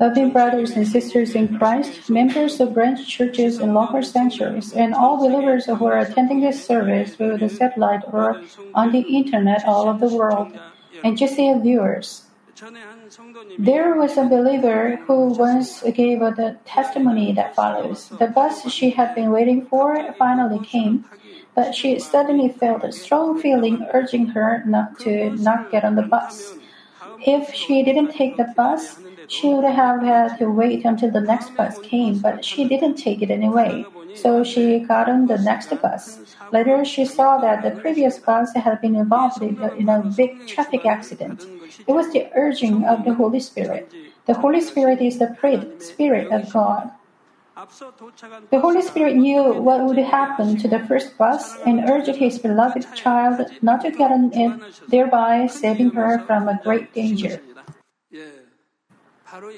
Loving brothers and sisters in Christ, members of branch churches in local sanctuaries, and all believers who are attending this service through the satellite or on the internet all over the world, and GCN viewers. There was a believer who once gave the testimony that follows. The bus she had been waiting for finally came, but she suddenly felt a strong feeling urging her not to not get on the bus. If she didn't take the bus, she would have had to wait until the next bus came, but she didn't take it anyway. So she got on the next bus. Later, she saw that the previous bus had been involved in a, big traffic accident. It was the urging of the Holy Spirit. The Holy Spirit is the Spirit of God. The Holy Spirit knew what would happen to the first bus and urged his beloved child not to get on it, thereby saving her from a great danger.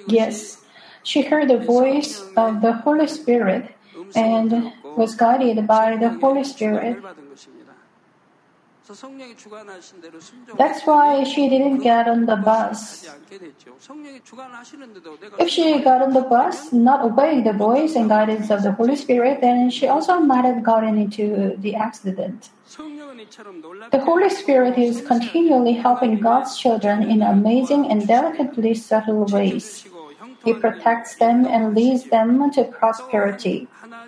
Yes, she heard the voice of the Holy Spirit and was guided by the Holy Spirit that's why she didn't get on the bus. If she got on the bus, not obeying the voice and guidance of the Holy Spirit, then she also might have gotten into the accident. The Holy Spirit is continually helping God's children in amazing and delicately subtle ways. He protects them and leads them to prosperity.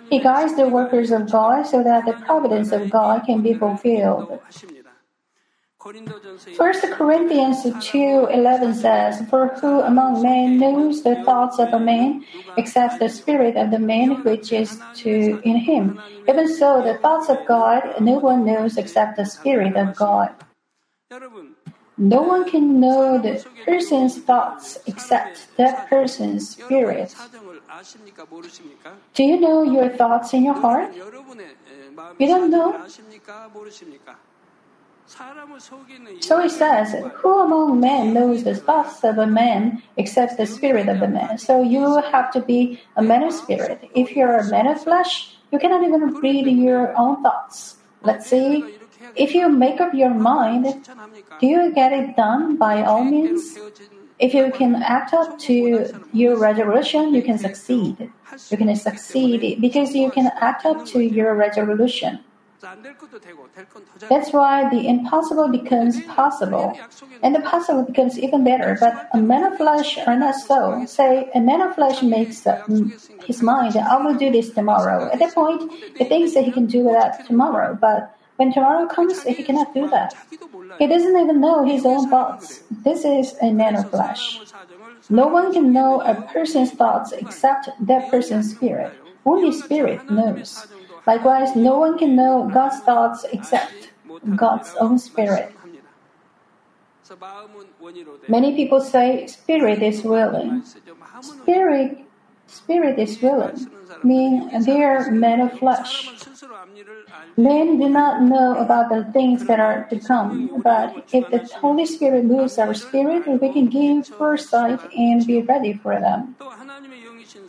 He guides the workers of God so that the providence of God can be fulfilled. 1 Corinthians 2:11 says, "For who among men knows the thoughts of a man, except the spirit of the man which is to in him? Even so, the thoughts of God no one knows except the spirit of God." No one can know the person's thoughts except that person's spirit. Do you know your thoughts in your heart? You don't know? So he says, Who among men knows the thoughts of a man except the spirit of the man? So you have to be a man of spirit. If you're a man of flesh, you cannot even read your own thoughts. Let's see if you make up your mind, do you get it done by all means? If you can act up to your resolution, you can succeed. You can succeed because you can act up to your resolution. That's why the impossible becomes possible, and the possible becomes even better. But a man of flesh are not so. Say, a man of flesh makes up his mind, I will do this tomorrow. At that point, he thinks that he can do that tomorrow, but when tomorrow comes, he cannot do that. He doesn't even know his own thoughts. This is a man of flesh. No one can know a person's thoughts except that person's spirit. Only spirit knows. Likewise, no one can know God's thoughts except God's own spirit. Many people say spirit is willing. Spirit, spirit is willing, mean they are men of flesh. Men do not know about the things that are to come. But if the Holy Spirit moves our spirit, we can gain foresight and be ready for them.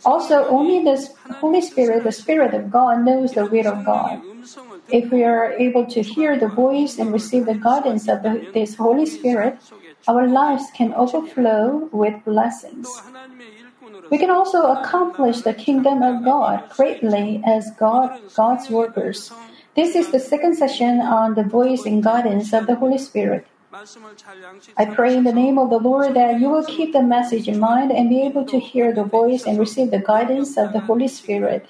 Also, only the Holy Spirit, the Spirit of God, knows the will of God. If we are able to hear the voice and receive the guidance of the, this Holy Spirit, our lives can overflow with blessings. We can also accomplish the kingdom of God greatly as God, God's workers. This is the second session on the voice and guidance of the Holy Spirit. I pray in the name of the Lord that you will keep the message in mind and be able to hear the voice and receive the guidance of the Holy Spirit.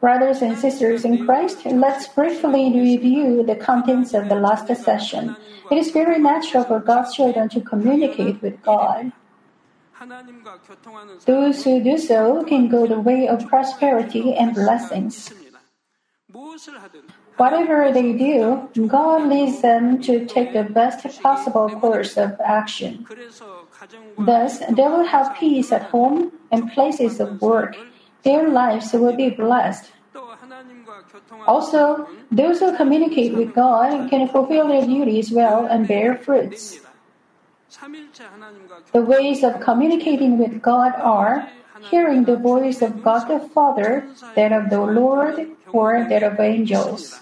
Brothers and sisters in Christ, let's briefly review the contents of the last session. It is very natural for God's children to communicate with God. Those who do so can go the way of prosperity and blessings. Whatever they do, God leads them to take the best possible course of action. Thus, they will have peace at home and places of work their lives will be blessed. Also, those who communicate with God can fulfill their duties well and bear fruits. The ways of communicating with God are hearing the voice of God the Father, that of the Lord, or that of angels.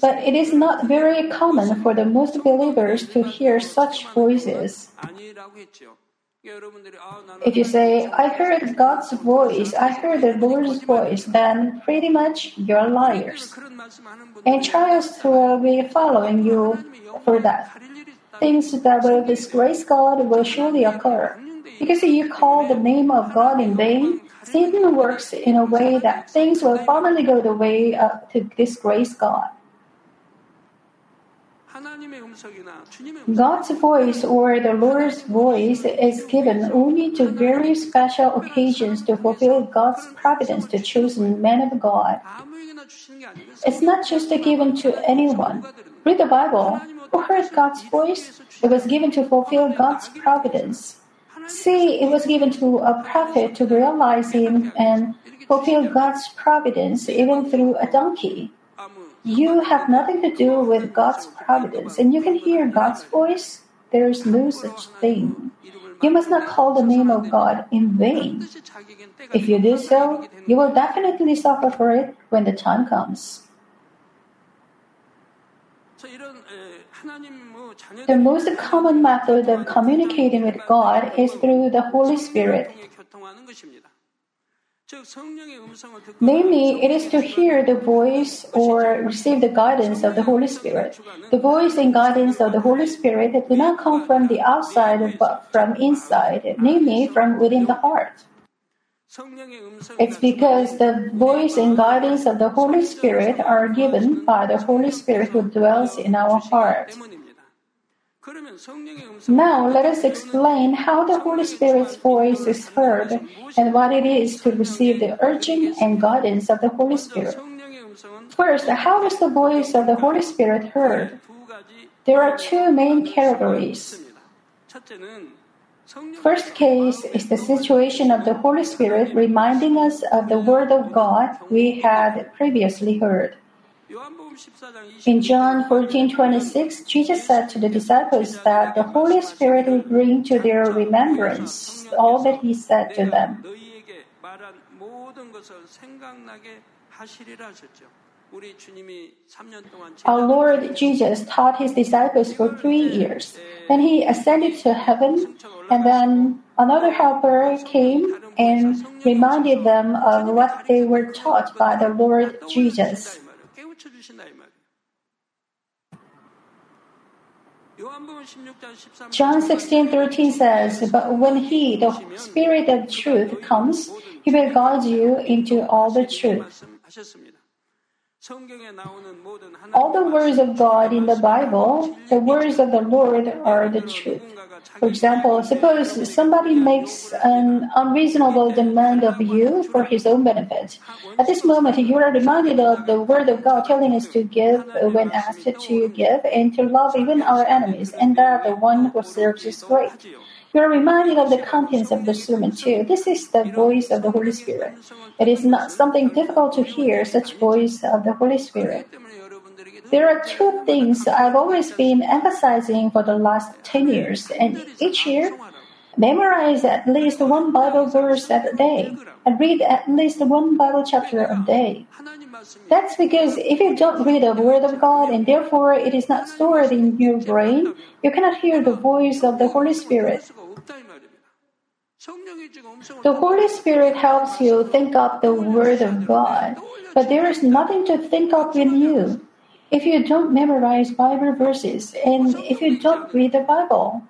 But it is not very common for the most believers to hear such voices. If you say, I heard God's voice, I heard the Lord's voice, then pretty much you're liars. And trials will be following you for that. Things that will disgrace God will surely occur. Because you call the name of God in vain, Satan works in a way that things will finally go the way uh, to disgrace God. God's voice or the Lord's voice is given only to very special occasions to fulfill God's providence to chosen men of God. It's not just given to anyone. Read the Bible. Who heard God's voice? It was given to fulfill God's providence. See, it was given to a prophet to realize Him and fulfill God's providence even through a donkey. You have nothing to do with God's providence, and you can hear God's voice. There is no such thing. You must not call the name of God in vain. If you do so, you will definitely suffer for it when the time comes. The most common method of communicating with God is through the Holy Spirit. Namely, it is to hear the voice or receive the guidance of the Holy Spirit. The voice and guidance of the Holy Spirit do not come from the outside but from inside, namely from within the heart. It's because the voice and guidance of the Holy Spirit are given by the Holy Spirit who dwells in our heart. Now let us explain how the Holy Spirit's voice is heard and what it is to receive the urging and guidance of the Holy Spirit. First, how is the voice of the Holy Spirit heard? There are two main categories. First case is the situation of the Holy Spirit reminding us of the Word of God we had previously heard. In John 14:26, Jesus said to the disciples that the Holy Spirit will bring to their remembrance all that he said to them. Our Lord Jesus taught his disciples for three years. Then he ascended to heaven, and then another helper came and reminded them of what they were taught by the Lord Jesus. John 16:13 says, "But when he, the Spirit of truth comes, he will guide you into all the truth." All the words of God in the Bible, the words of the Lord are the truth. For example, suppose somebody makes an unreasonable demand of you for his own benefit. At this moment, you are reminded of the word of God telling us to give when asked to give and to love even our enemies, and that the one who serves is great. You are reminded of the contents of the sermon too. This is the voice of the Holy Spirit. It is not something difficult to hear such voice of the Holy Spirit. There are two things I've always been emphasizing for the last 10 years, and each year, memorize at least one Bible verse a day and read at least one Bible chapter a day. That's because if you don't read the Word of God and therefore it is not stored in your brain, you cannot hear the voice of the Holy Spirit. The Holy Spirit helps you think up the Word of God, but there is nothing to think up in you if you don't memorize Bible verses and if you don't read the Bible.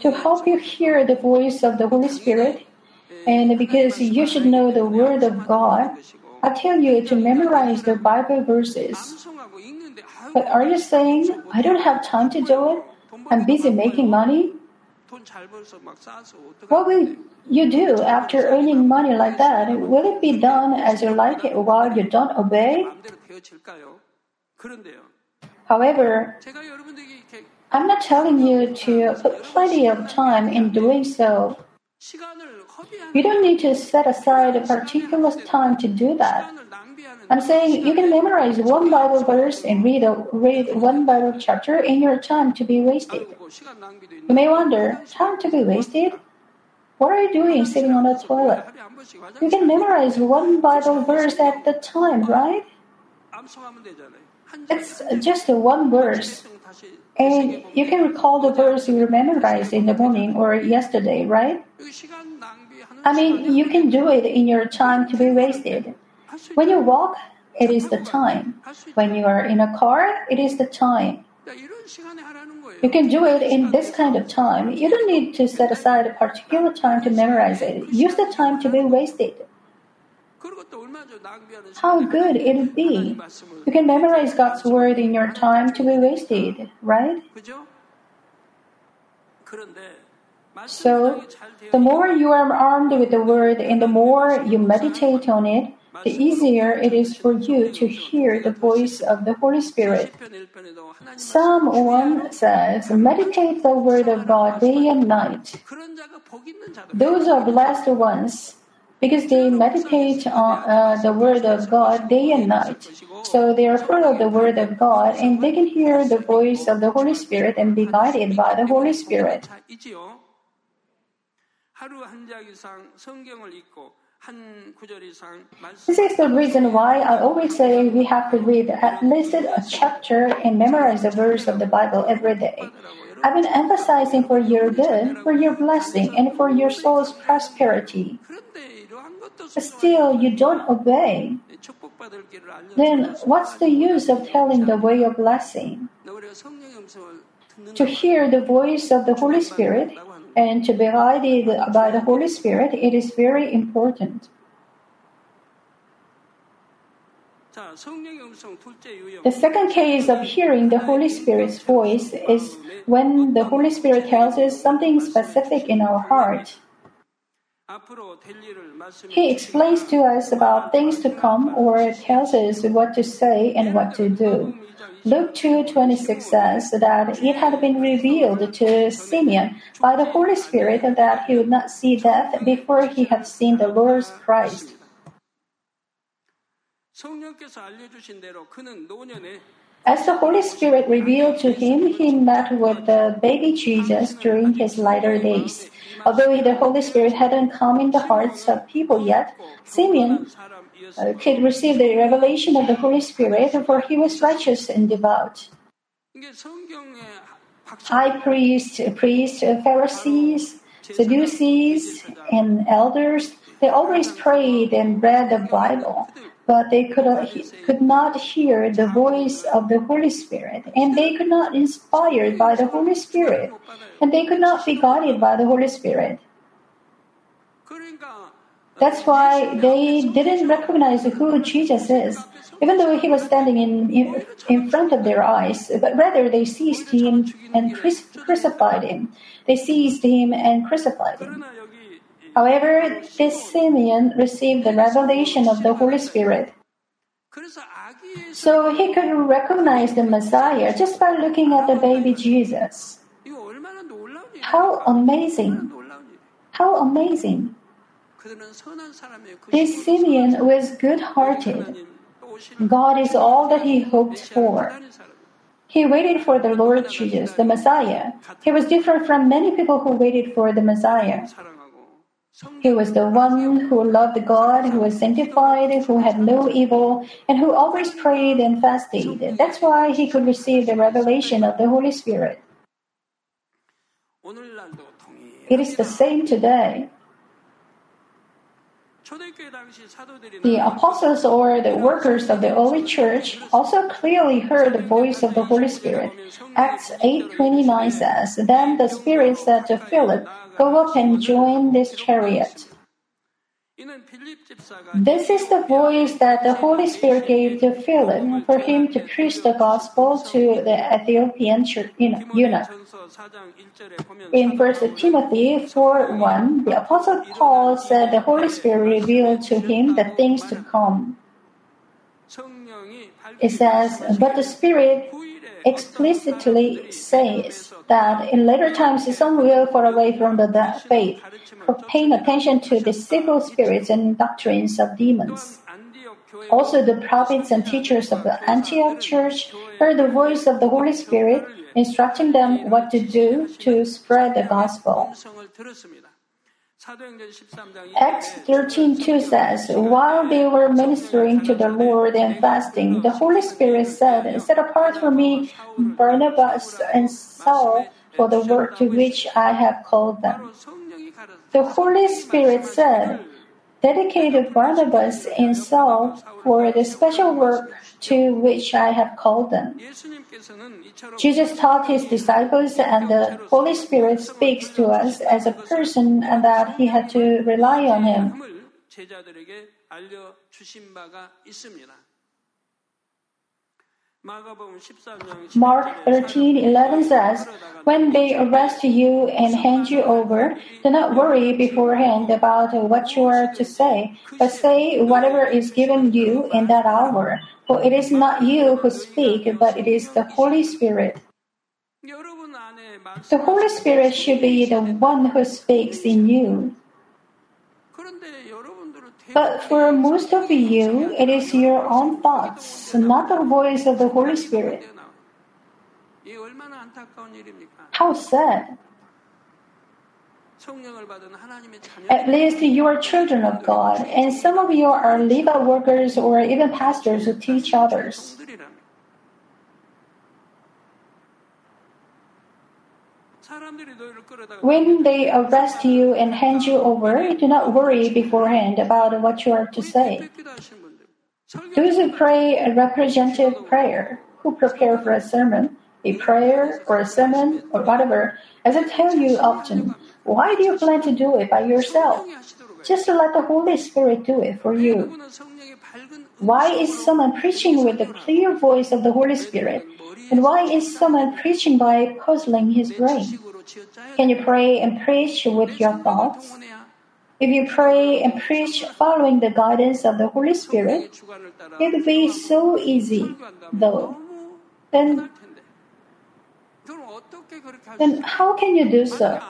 To help you hear the voice of the Holy Spirit, and because you should know the Word of God, I tell you to memorize the Bible verses. But are you saying, I don't have time to do it? I'm busy making money? What will you do after earning money like that? Will it be done as you like it while you don't obey? However, I'm not telling you to put plenty of time in doing so. You don't need to set aside a particular time to do that. I'm saying you can memorize one Bible verse and read, a, read one Bible chapter in your time to be wasted. You may wonder, time to be wasted? What are you doing sitting on the toilet? You can memorize one Bible verse at the time, right? It's just one verse. And you can recall the verse you memorized in the morning or yesterday, right? I mean, you can do it in your time to be wasted. When you walk, it is the time. When you are in a car, it is the time. You can do it in this kind of time. You don't need to set aside a particular time to memorize it. Use the time to be wasted. How good it would be! You can memorize God's word in your time to be wasted, right? So, the more you are armed with the word and the more you meditate on it, the easier it is for you to hear the voice of the Holy Spirit. Psalm 1 says, Meditate the word of God day and night. Those are blessed ones because they meditate on uh, the Word of God day and night. So they are full of the Word of God and they can hear the voice of the Holy Spirit and be guided by the Holy Spirit. This is the reason why I always say we have to read at least a chapter and memorize a verse of the Bible every day. I've been emphasizing for your good, for your blessing, and for your soul's prosperity still you don't obey, then what's the use of telling the way of blessing? To hear the voice of the Holy Spirit and to be guided by the Holy Spirit, it is very important. The second case of hearing the Holy Spirit's voice is when the Holy Spirit tells us something specific in our heart. He explains to us about things to come or tells us what to say and what to do. Luke 2:26 says that it had been revealed to Simeon by the Holy Spirit that he would not see death before he had seen the Lord's Christ. As the Holy Spirit revealed to him, he met with the baby Jesus during his latter days. Although the Holy Spirit hadn't come in the hearts of people yet, Simeon uh, could receive the revelation of the Holy Spirit, for he was righteous and devout. High priests, priests, Pharisees, Sadducees, and elders, they always prayed and read the Bible but they could, could not hear the voice of the Holy Spirit, and they could not be inspired by the Holy Spirit, and they could not be guided by the Holy Spirit. That's why they didn't recognize who Jesus is, even though he was standing in, in, in front of their eyes. But rather, they seized him and crucified him. They seized him and crucified him. However, this Simeon received the revelation of the Holy Spirit. So he could recognize the Messiah just by looking at the baby Jesus. How amazing! How amazing! This Simeon was good hearted. God is all that he hoped for. He waited for the Lord Jesus, the Messiah. He was different from many people who waited for the Messiah. He was the one who loved God, who was sanctified, who had no evil, and who always prayed and fasted. That's why he could receive the revelation of the Holy Spirit. It is the same today. The apostles or the workers of the early church also clearly heard the voice of the Holy Spirit. Acts 8:29 says, "Then the Spirit said to Philip, Go up and join this chariot. This is the voice that the Holy Spirit gave to Philip for him to preach the gospel to the Ethiopian eunuch. In 1 Timothy 4 1, the Apostle Paul said the Holy Spirit revealed to him the things to come. It says, But the Spirit explicitly says that in later times some will fall away from the, faith, faith, paying attention to the civil spirits and doctrines of demons. Also, the prophets and teachers of the Antioch church heard the voice of the Holy Spirit instructing them what to do to spread the gospel. Acts 13:2 says, While they were ministering to the Lord and fasting, the Holy Spirit said, Set apart for me Barnabas and Saul for the work to which I have called them. The Holy Spirit said, dedicated Barnabas and Saul for the special work to which I have called them. Jesus taught his disciples, and the Holy Spirit speaks to us as a person, and that he had to rely on him. Mark 13:11 says, "When they arrest you and hand you over, do not worry beforehand about what you are to say, but say whatever is given you in that hour, for it is not you who speak, but it is the Holy Spirit." The Holy Spirit should be the one who speaks in you. But for most of you, it is your own thoughts, not the voice of the Holy Spirit. How sad. At least you are children of God, and some of you are Levite workers or even pastors who teach others. When they arrest you and hand you over, do not worry beforehand about what you are to say. Those who pray a representative prayer, who prepare for a sermon, a prayer or a sermon or whatever, as I tell you often, why do you plan to do it by yourself? Just let the Holy Spirit do it for you. Why is someone preaching with the clear voice of the Holy Spirit? And why is someone preaching by puzzling his brain? Can you pray and preach with your thoughts? If you pray and preach following the guidance of the Holy Spirit, it would be so easy, though. Then, then how can you do so?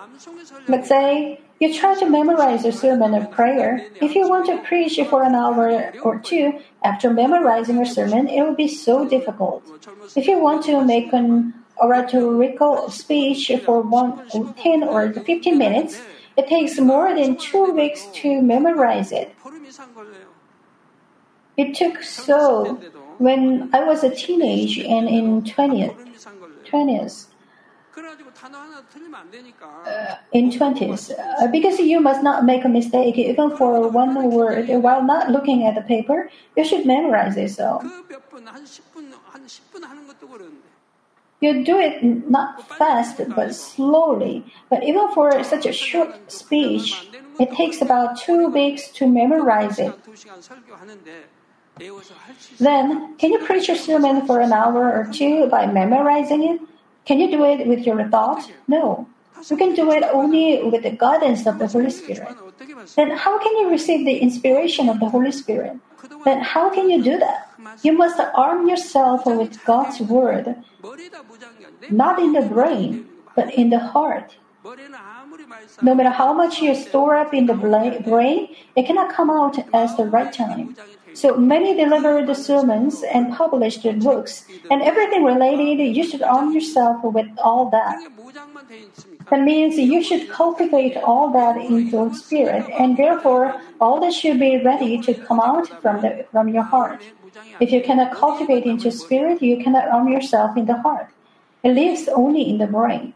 Let's say you try to memorize a sermon or prayer. If you want to preach for an hour or two after memorizing a sermon, it will be so difficult. If you want to make an oratorical speech for one, 10 or 15 minutes, it takes more than two weeks to memorize it. It took so when I was a teenage and in 20th, 20s. Uh, in 20s, uh, because you must not make a mistake even for one word while not looking at the paper, you should memorize it so. You do it not fast but slowly. But even for such a short speech, it takes about two weeks to memorize it. Then, can you preach a sermon for an hour or two by memorizing it? Can you do it with your thoughts? No. You can do it only with the guidance of the Holy Spirit. Then how can you receive the inspiration of the Holy Spirit? Then how can you do that? You must arm yourself with God's Word, not in the brain, but in the heart. No matter how much you store up in the brain, it cannot come out at the right time. So many delivered sermons and published books, and everything related, you should arm yourself with all that. That means you should cultivate all that into spirit, and therefore all that should be ready to come out from the from your heart. If you cannot cultivate into spirit, you cannot arm yourself in the heart. It lives only in the brain.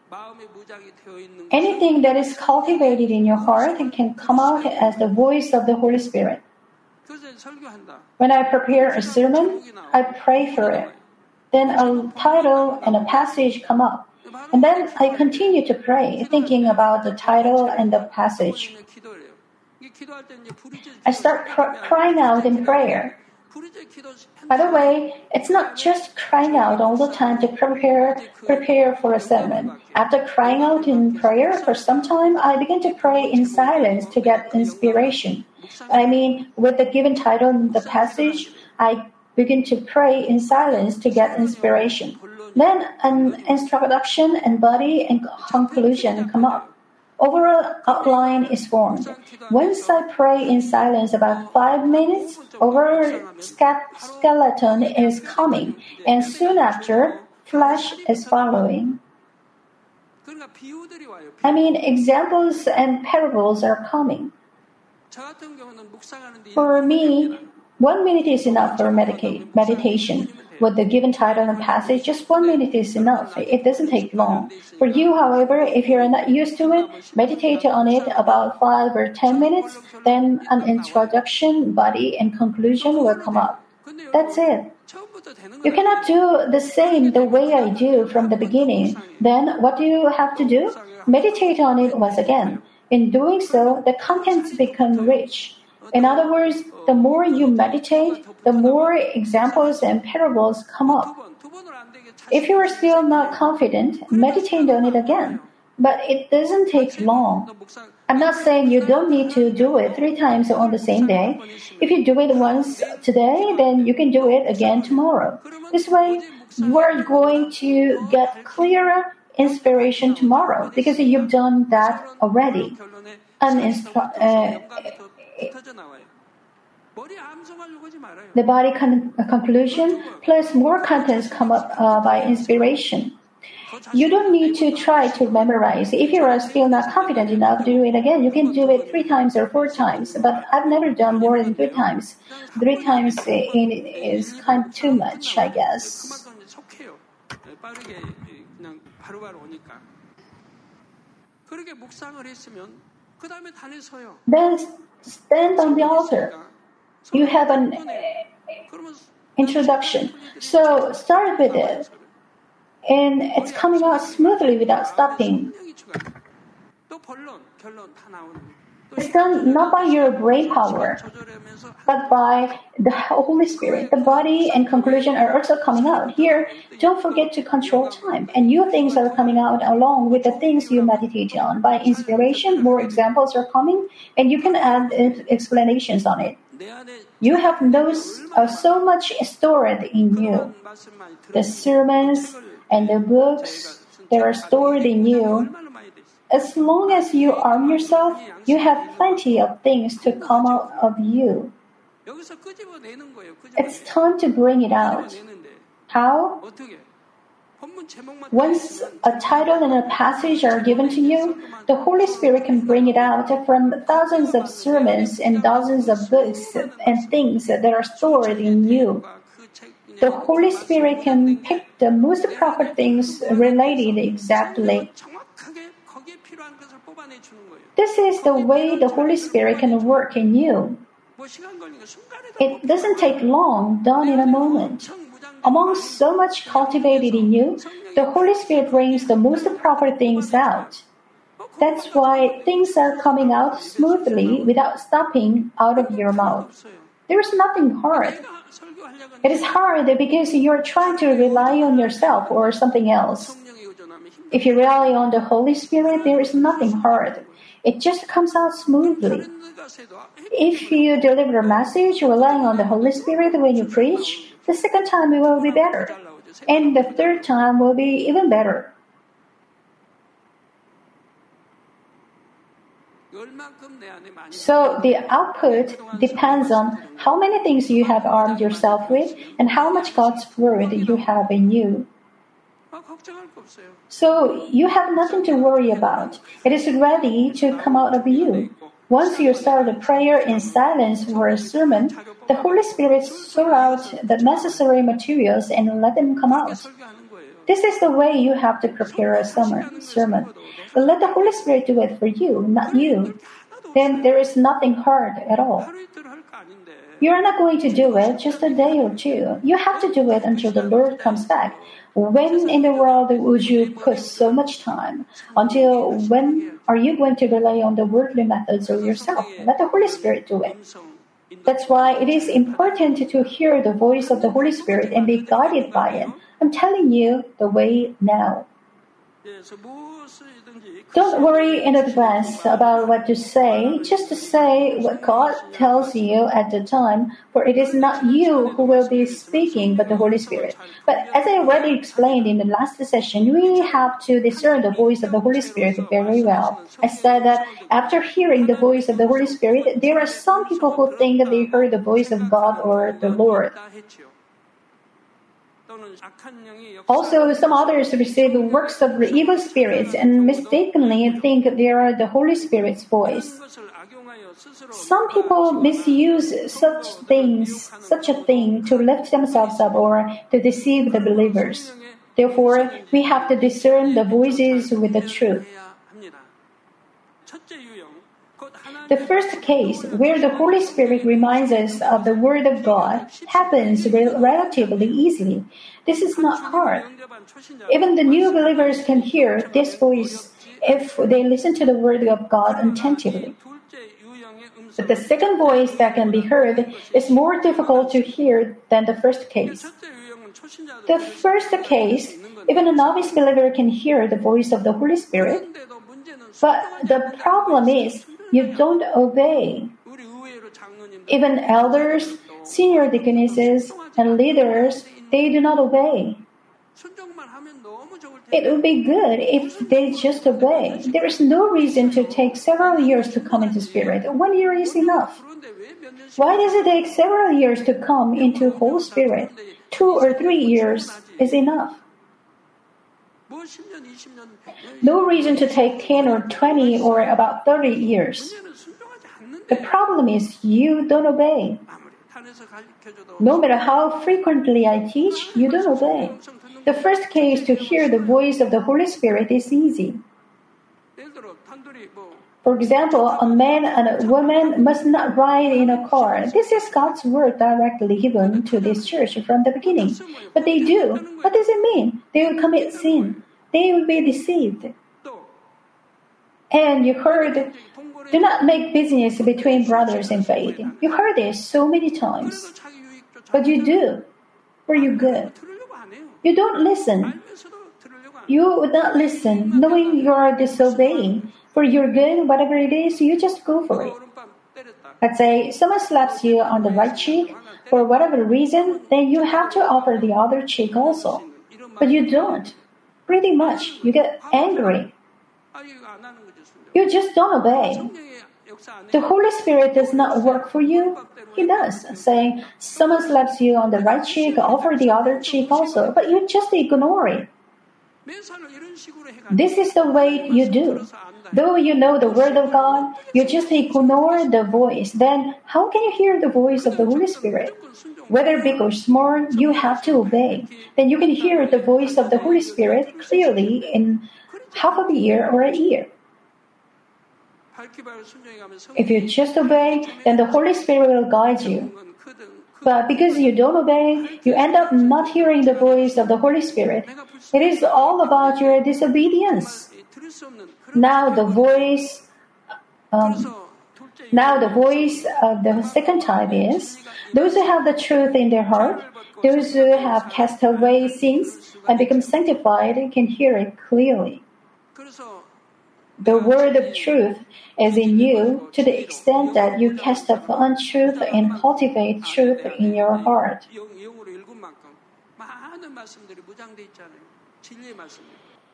Anything that is cultivated in your heart can come out as the voice of the Holy Spirit. When I prepare a sermon, I pray for it. Then a title and a passage come up. And then I continue to pray, thinking about the title and the passage. I start pr- crying out in prayer. By the way, it's not just crying out all the time to prepare prepare for a sermon. After crying out in prayer for some time, I begin to pray in silence to get inspiration. I mean, with the given title and the passage, I begin to pray in silence to get inspiration. Then an introduction and body and conclusion come up. overall outline is formed. Once I pray in silence about five minutes, overall skeleton is coming, and soon after, flesh is following. I mean, examples and parables are coming. For me, one minute is enough for meditation. With the given title and passage, just one minute is enough. It doesn't take long. For you, however, if you're not used to it, meditate on it about five or ten minutes, then an introduction, body, and conclusion will come up. That's it. You cannot do the same the way I do from the beginning. Then what do you have to do? Meditate on it once again. In doing so, the contents become rich. In other words, the more you meditate, the more examples and parables come up. If you are still not confident, meditate on it again. But it doesn't take long. I'm not saying you don't need to do it three times on the same day. If you do it once today, then you can do it again tomorrow. This way, you are going to get clearer inspiration tomorrow because you've done that already. Uh, the body con- conclusion plus more contents come up uh, by inspiration. You don't need to try to memorize. If you are still not confident enough do it again, you can do it three times or four times. But I've never done more than three times. Three times is kind of too much, I guess. Then stand on the altar. You have an introduction. So start with it. And it's coming out smoothly without stopping. It's done not by your brain power, but by the Holy Spirit. The body and conclusion are also coming out. Here, don't forget to control time. And new things are coming out along with the things you meditate on. By inspiration, more examples are coming, and you can add explanations on it. You have those, uh, so much stored in you. The sermons and the books that are stored in you as long as you arm yourself, you have plenty of things to come out of you. It's time to bring it out. How? Once a title and a passage are given to you, the Holy Spirit can bring it out from thousands of sermons and dozens of books and things that are stored in you. The Holy Spirit can pick the most proper things related exactly this is the way the Holy Spirit can work in you. It doesn't take long, done in a moment. Among so much cultivated in you, the Holy Spirit brings the most proper things out. That's why things are coming out smoothly without stopping out of your mouth. There is nothing hard. It is hard because you're trying to rely on yourself or something else. If you rely on the Holy Spirit, there is nothing hard. It just comes out smoothly. If you deliver a message relying on the Holy Spirit when you preach, the second time it will be better. And the third time will be even better. So the output depends on how many things you have armed yourself with and how much God's word you have in you. So you have nothing to worry about. It is ready to come out of you. Once you start a prayer in silence or a sermon, the Holy Spirit sort out the necessary materials and let them come out. This is the way you have to prepare a sermon. But let the Holy Spirit do it for you, not you. Then there is nothing hard at all. You are not going to do it just a day or two. You have to do it until the Lord comes back. When in the world would you put so much time? Until when are you going to rely on the worldly methods of yourself? Let the Holy Spirit do it. That's why it is important to hear the voice of the Holy Spirit and be guided by it. I'm telling you the way now. Don't worry in advance about what to say. Just to say what God tells you at the time, for it is not you who will be speaking, but the Holy Spirit. But as I already explained in the last session, we have to discern the voice of the Holy Spirit very well. I said that after hearing the voice of the Holy Spirit, there are some people who think that they heard the voice of God or the Lord. Also, some others receive works of the evil spirits and mistakenly think they are the Holy Spirit's voice. Some people misuse such things, such a thing, to lift themselves up or to deceive the believers. Therefore, we have to discern the voices with the truth. The first case, where the Holy Spirit reminds us of the Word of God, happens relatively easily. This is not hard. Even the new believers can hear this voice if they listen to the Word of God attentively. But the second voice that can be heard is more difficult to hear than the first case. The first case, even a novice believer can hear the voice of the Holy Spirit. But the problem is you don't obey. Even elders, senior deaconesses, and leaders, they do not obey. It would be good if they just obey. There is no reason to take several years to come into spirit. One year is enough. Why does it take several years to come into Holy Spirit? Two or three years is enough. No reason to take 10 or 20 or about 30 years. The problem is you don't obey. No matter how frequently I teach, you don't obey. The first case to hear the voice of the Holy Spirit is easy. For example, a man and a woman must not ride in a car. This is God's word directly given to this church from the beginning. But they do. What does it mean? They will commit sin they will be deceived. And you heard, do not make business between brothers in faith. You heard this so many times. But you do, For you good, You don't listen. You would not listen, knowing you are disobeying. For your good, whatever it is, you just go for it. Let's say someone slaps you on the right cheek for whatever reason, then you have to offer the other cheek also. But you don't pretty much you get angry. You just don't obey. The Holy Spirit does not work for you. He does, saying, Someone slaps you on the right cheek, offer the other cheek also, but you just ignore it. This is the way you do. Though you know the Word of God, you just ignore the voice. Then, how can you hear the voice of the Holy Spirit? whether big or small, you have to obey. Then you can hear the voice of the Holy Spirit clearly in half of a year or a year. If you just obey, then the Holy Spirit will guide you. But because you don't obey, you end up not hearing the voice of the Holy Spirit. It is all about your disobedience. Now the voice, um, now the voice of the second type is those who have the truth in their heart, those who have cast away sins and become sanctified can hear it clearly. The word of truth is in you to the extent that you cast off untruth and cultivate truth in your heart.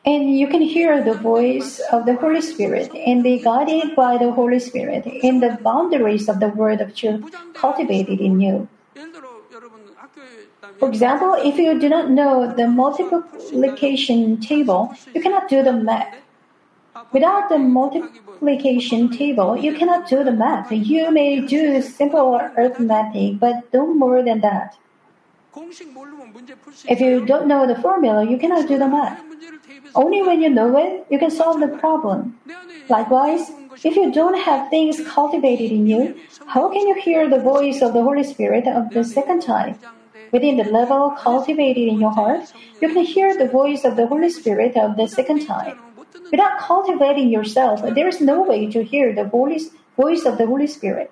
And you can hear the voice of the Holy Spirit and be guided by the Holy Spirit in the boundaries of the word of truth cultivated in you. For example, if you do not know the multiplication table, you cannot do the math. Without the multiplication table, you cannot do the math. You may do simple arithmetic, but no more than that. If you don't know the formula, you cannot do the math. Only when you know it, you can solve the problem. Likewise, if you don't have things cultivated in you, how can you hear the voice of the Holy Spirit of the second time? Within the level cultivated in your heart, you can hear the voice of the Holy Spirit of the second time. Without cultivating yourself, there is no way to hear the voice, of the Holy Spirit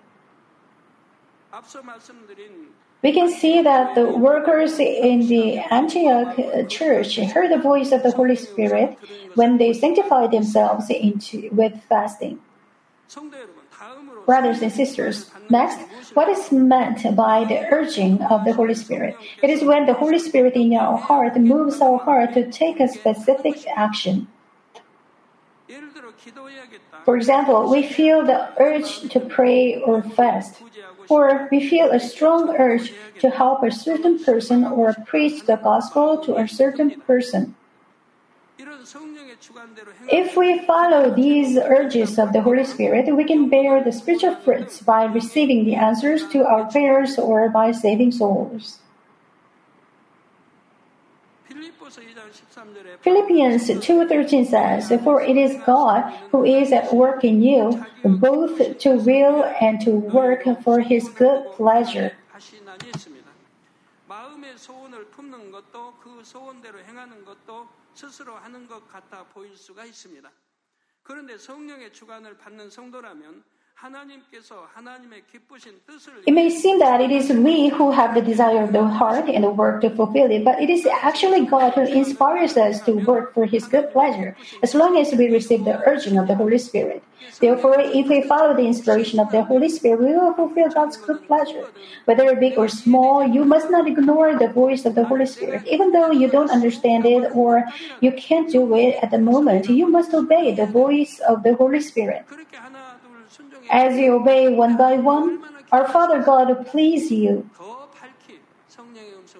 we can see that the workers in the Antioch church heard the voice of the Holy Spirit when they sanctified themselves into, with fasting. Brothers and sisters, next, what is meant by the urging of the Holy Spirit? It is when the Holy Spirit in our heart moves our heart to take a specific action. For example, we feel the urge to pray or fast or we feel a strong urge to help a certain person or preach the gospel to a certain person. If we follow these urges of the Holy Spirit, we can bear the spiritual fruits by receiving the answers to our prayers or by saving souls. Philippians 2:13 says, "For it is God who is at work in you, both to will and to work for his good pleasure." 마음의 소원을 품는 것도 그 소원대로 행하는 것도 스스로 하는 것 같아 보일 수가 있습니다. 그런데 성령의 주관을 받는 성도라면 It may seem that it is we who have the desire of the heart and the work to fulfill it, but it is actually God who inspires us to work for His good pleasure, as long as we receive the urging of the Holy Spirit. Therefore, if we follow the inspiration of the Holy Spirit, we will fulfill God's good pleasure. Whether big or small, you must not ignore the voice of the Holy Spirit. Even though you don't understand it or you can't do it at the moment, you must obey the voice of the Holy Spirit. As you obey one by one, our Father God will please you.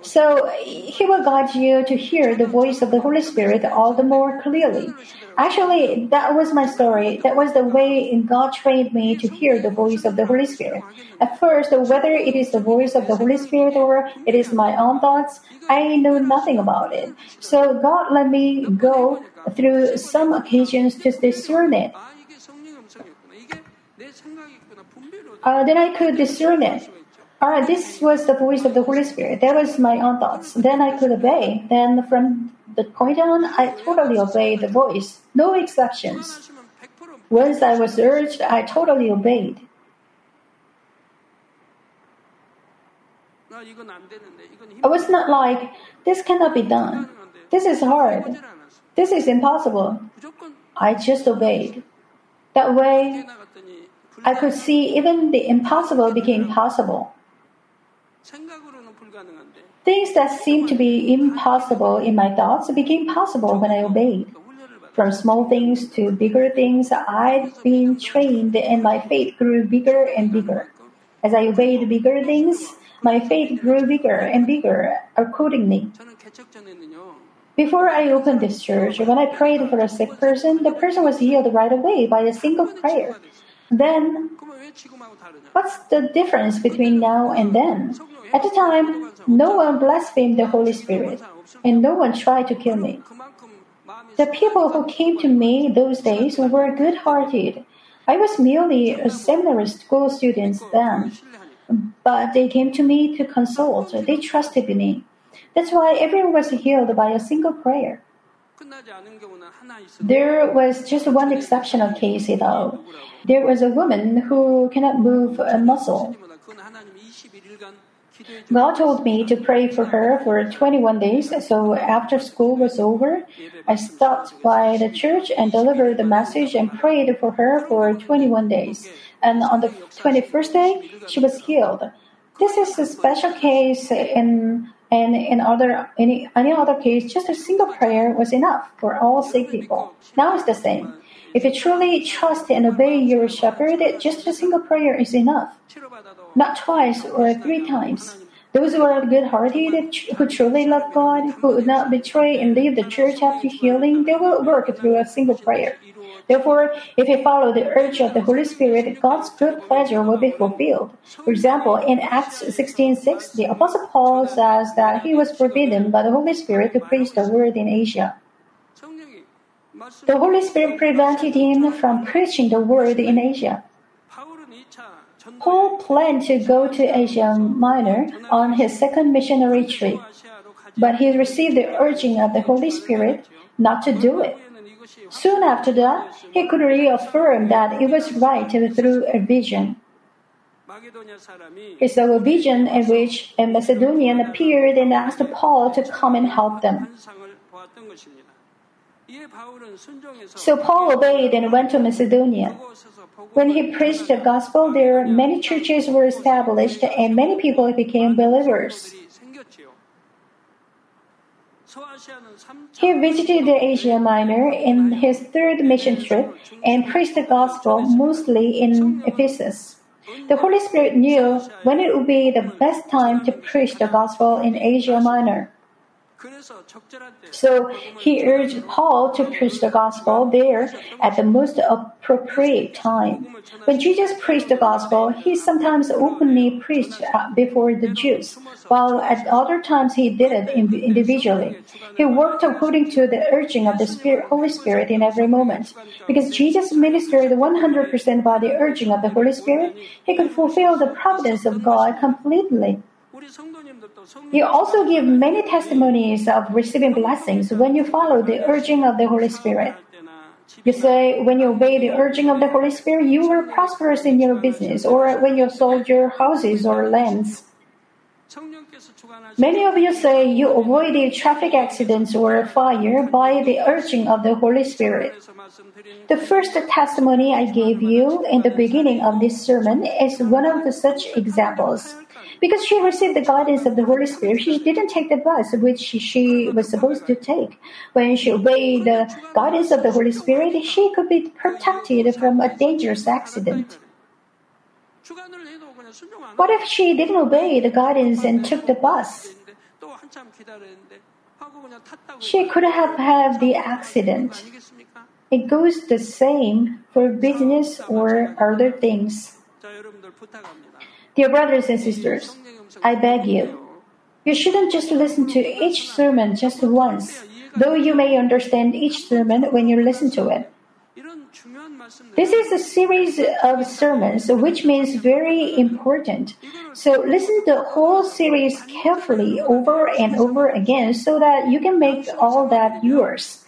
So He will guide you to hear the voice of the Holy Spirit all the more clearly. Actually, that was my story. That was the way God trained me to hear the voice of the Holy Spirit. At first, whether it is the voice of the Holy Spirit or it is my own thoughts, I know nothing about it. So God let me go through some occasions to discern it. Uh, then I could discern it. Alright, this was the voice of the Holy Spirit. That was my own thoughts. Then I could obey. Then from the point on, I totally obeyed the voice. No exceptions. Once I was urged, I totally obeyed. I was not like, this cannot be done. This is hard. This is impossible. I just obeyed. That way, I could see even the impossible became possible. Things that seemed to be impossible in my thoughts became possible when I obeyed. From small things to bigger things, I'd been trained and my faith grew bigger and bigger. As I obeyed bigger things, my faith grew bigger and bigger accordingly. Before I opened this church, when I prayed for a sick person, the person was healed right away by a single prayer. Then, what's the difference between now and then? At the time, no one blasphemed the Holy Spirit, and no one tried to kill me. The people who came to me those days were good hearted. I was merely a seminary school student then, but they came to me to consult. They trusted me. That's why everyone was healed by a single prayer. There was just one exceptional case, though. There was a woman who cannot move a muscle. God told me to pray for her for 21 days, so after school was over, I stopped by the church and delivered the message and prayed for her for 21 days. And on the 21st day, she was healed. This is a special case in and in other any any other case, just a single prayer was enough for all sick people. Now it's the same. If you truly trust and obey your shepherd, just a single prayer is enough. Not twice or three times. Those who are good-hearted, who truly love God, who would not betray and leave the church after healing, they will work through a single prayer. Therefore, if you follow the urge of the Holy Spirit, God's good pleasure will be fulfilled. For example, in Acts 16:6, the Apostle Paul says that he was forbidden by the Holy Spirit to preach the word in Asia. The Holy Spirit prevented him from preaching the word in Asia. Paul planned to go to Asia Minor on his second missionary trip, but he received the urging of the Holy Spirit not to do it. Soon after that, he could reaffirm that it was right through a vision. It's a vision in which a Macedonian appeared and asked Paul to come and help them. So Paul obeyed and went to Macedonia. When he preached the gospel there, many churches were established and many people became believers. He visited Asia Minor in his third mission trip and preached the gospel mostly in Ephesus. The Holy Spirit knew when it would be the best time to preach the gospel in Asia Minor. So he urged Paul to preach the gospel there at the most appropriate time. When Jesus preached the gospel, he sometimes openly preached before the Jews, while at other times he did it individually. He worked according to the urging of the Spirit, Holy Spirit in every moment. Because Jesus ministered 100% by the urging of the Holy Spirit, he could fulfill the providence of God completely. You also give many testimonies of receiving blessings when you follow the urging of the Holy Spirit. You say, when you obey the urging of the Holy Spirit, you are prosperous in your business, or when you sold your houses or lands. Many of you say you avoided traffic accidents or fire by the urging of the Holy Spirit. The first testimony I gave you in the beginning of this sermon is one of the such examples. Because she received the guidance of the Holy Spirit, she didn't take the bus which she was supposed to take. When she obeyed the guidance of the Holy Spirit, she could be protected from a dangerous accident. What if she didn't obey the guidance and took the bus? She could have had the accident. It goes the same for business or other things. Dear brothers and sisters, I beg you, you shouldn't just listen to each sermon just once, though you may understand each sermon when you listen to it. This is a series of sermons, which means very important. So listen the whole series carefully over and over again so that you can make all that yours.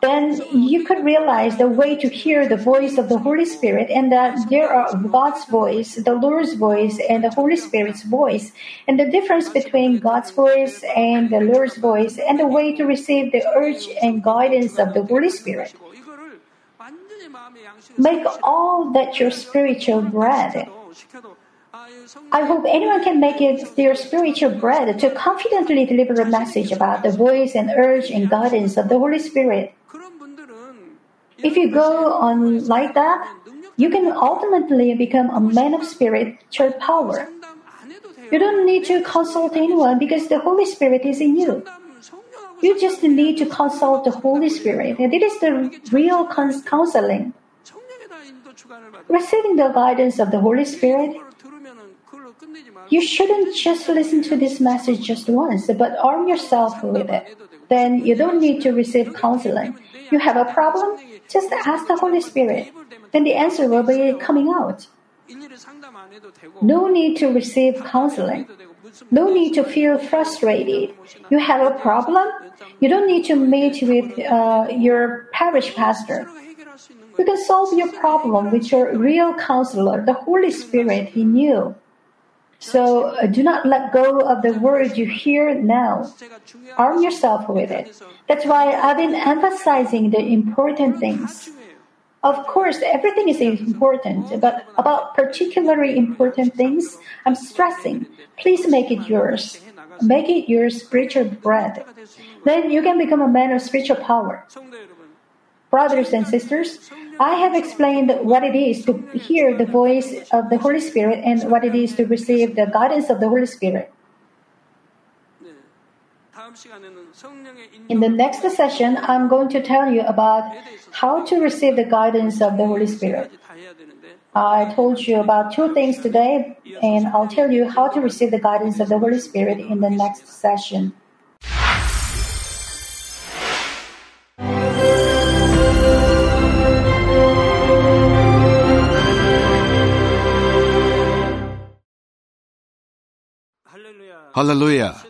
Then you could realize the way to hear the voice of the Holy Spirit and that there are God's voice, the Lord's voice, and the Holy Spirit's voice, and the difference between God's voice and the Lord's voice, and the way to receive the urge and guidance of the Holy Spirit. Make all that your spiritual bread. I hope anyone can make it their spiritual bread to confidently deliver a message about the voice and urge and guidance of the Holy Spirit. If you go on like that, you can ultimately become a man of spiritual power. You don't need to consult anyone because the Holy Spirit is in you. You just need to consult the Holy Spirit. And it is the real counseling. Receiving the guidance of the Holy Spirit, you shouldn't just listen to this message just once, but arm yourself with it. Then you don't need to receive counseling. You have a problem? Just ask the Holy Spirit. Then the answer will be coming out. No need to receive counseling. No need to feel frustrated. You have a problem? You don't need to meet with uh, your parish pastor. You can solve your problem with your real counselor, the Holy Spirit He knew. So uh, do not let go of the word you hear now. Arm yourself with it. That's why I've been emphasizing the important things. Of course, everything is important, but about particularly important things, I'm stressing. Please make it yours. Make it your spiritual bread. Then you can become a man of spiritual power. Brothers and sisters, I have explained what it is to hear the voice of the Holy Spirit and what it is to receive the guidance of the Holy Spirit. In the next session, I'm going to tell you about how to receive the guidance of the Holy Spirit. I told you about two things today, and I'll tell you how to receive the guidance of the Holy Spirit in the next session. Hallelujah.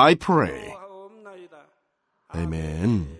I pray. Amen.